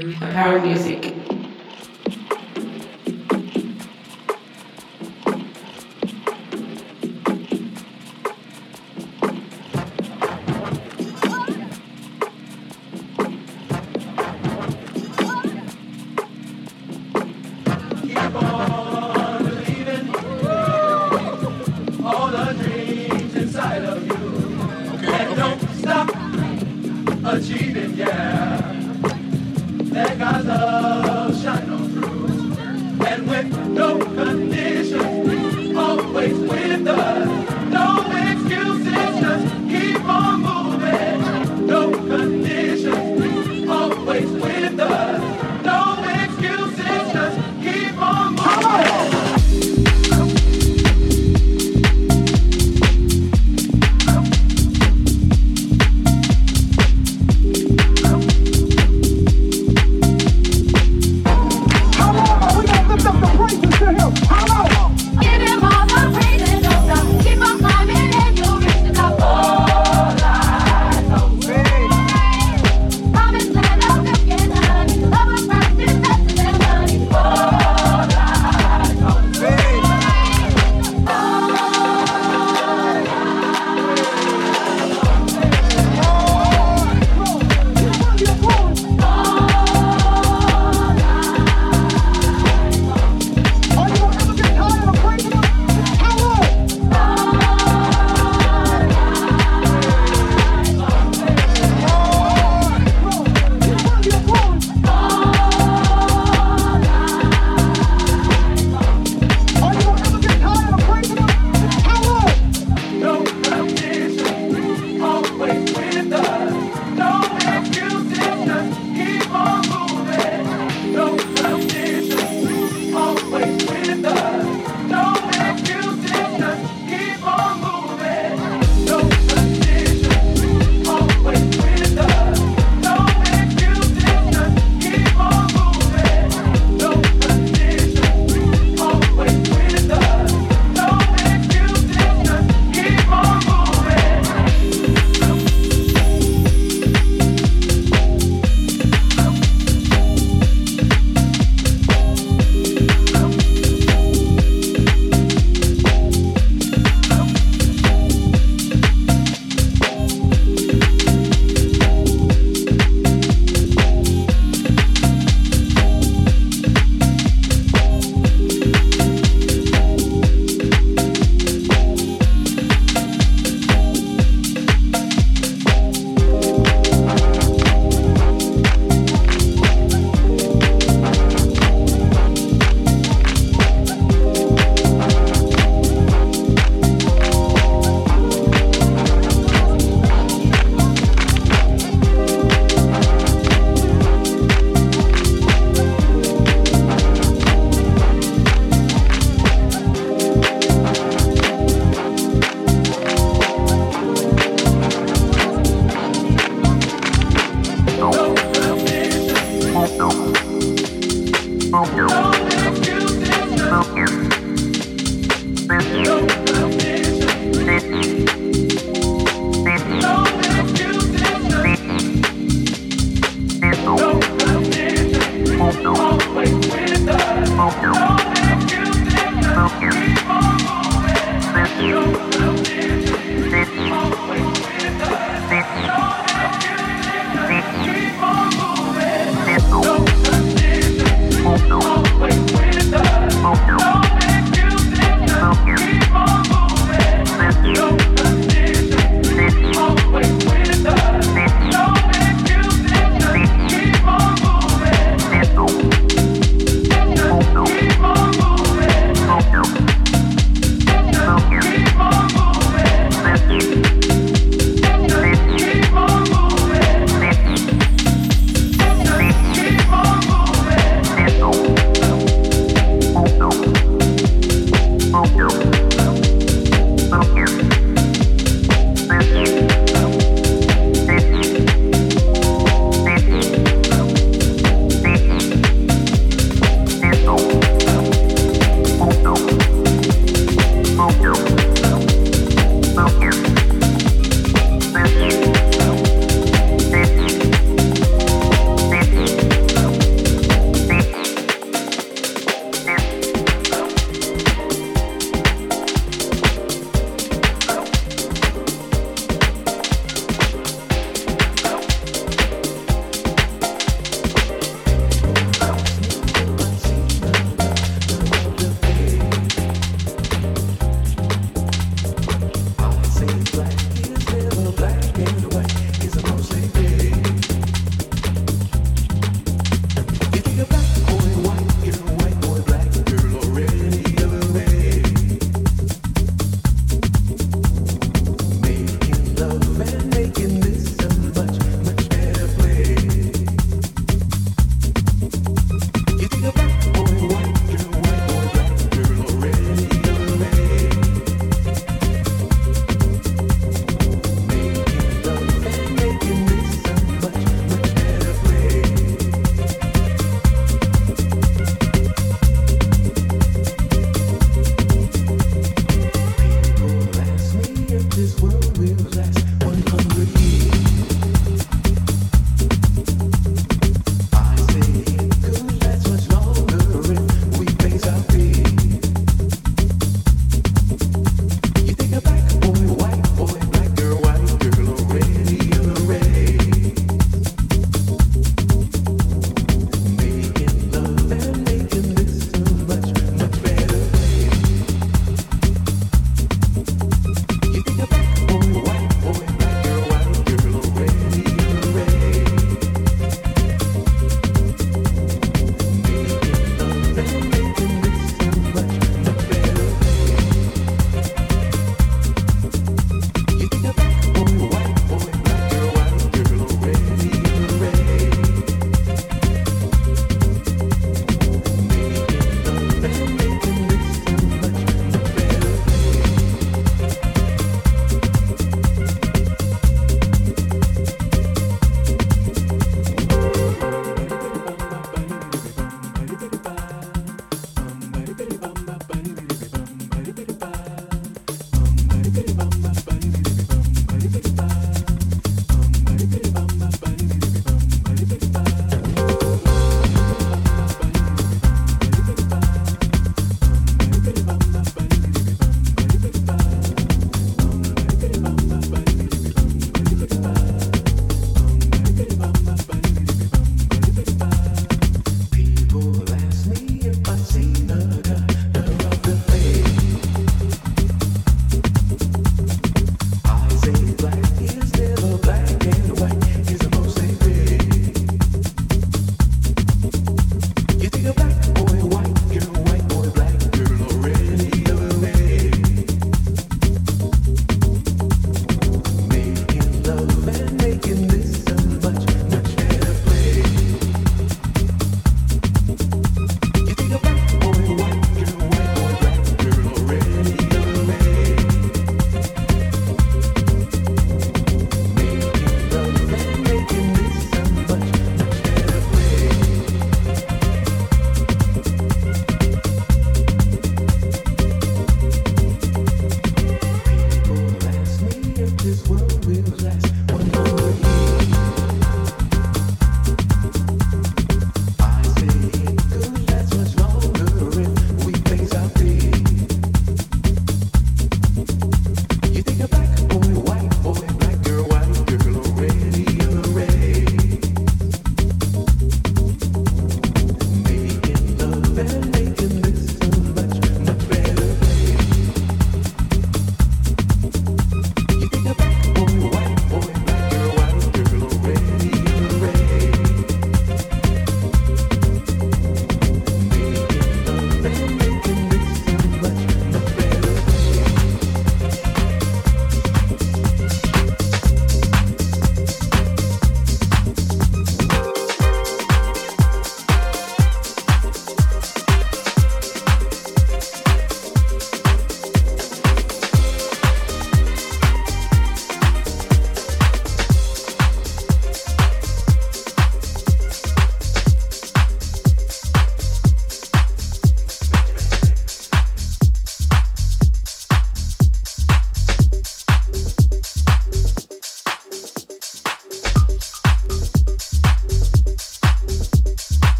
of music.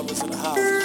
Lovers in the house.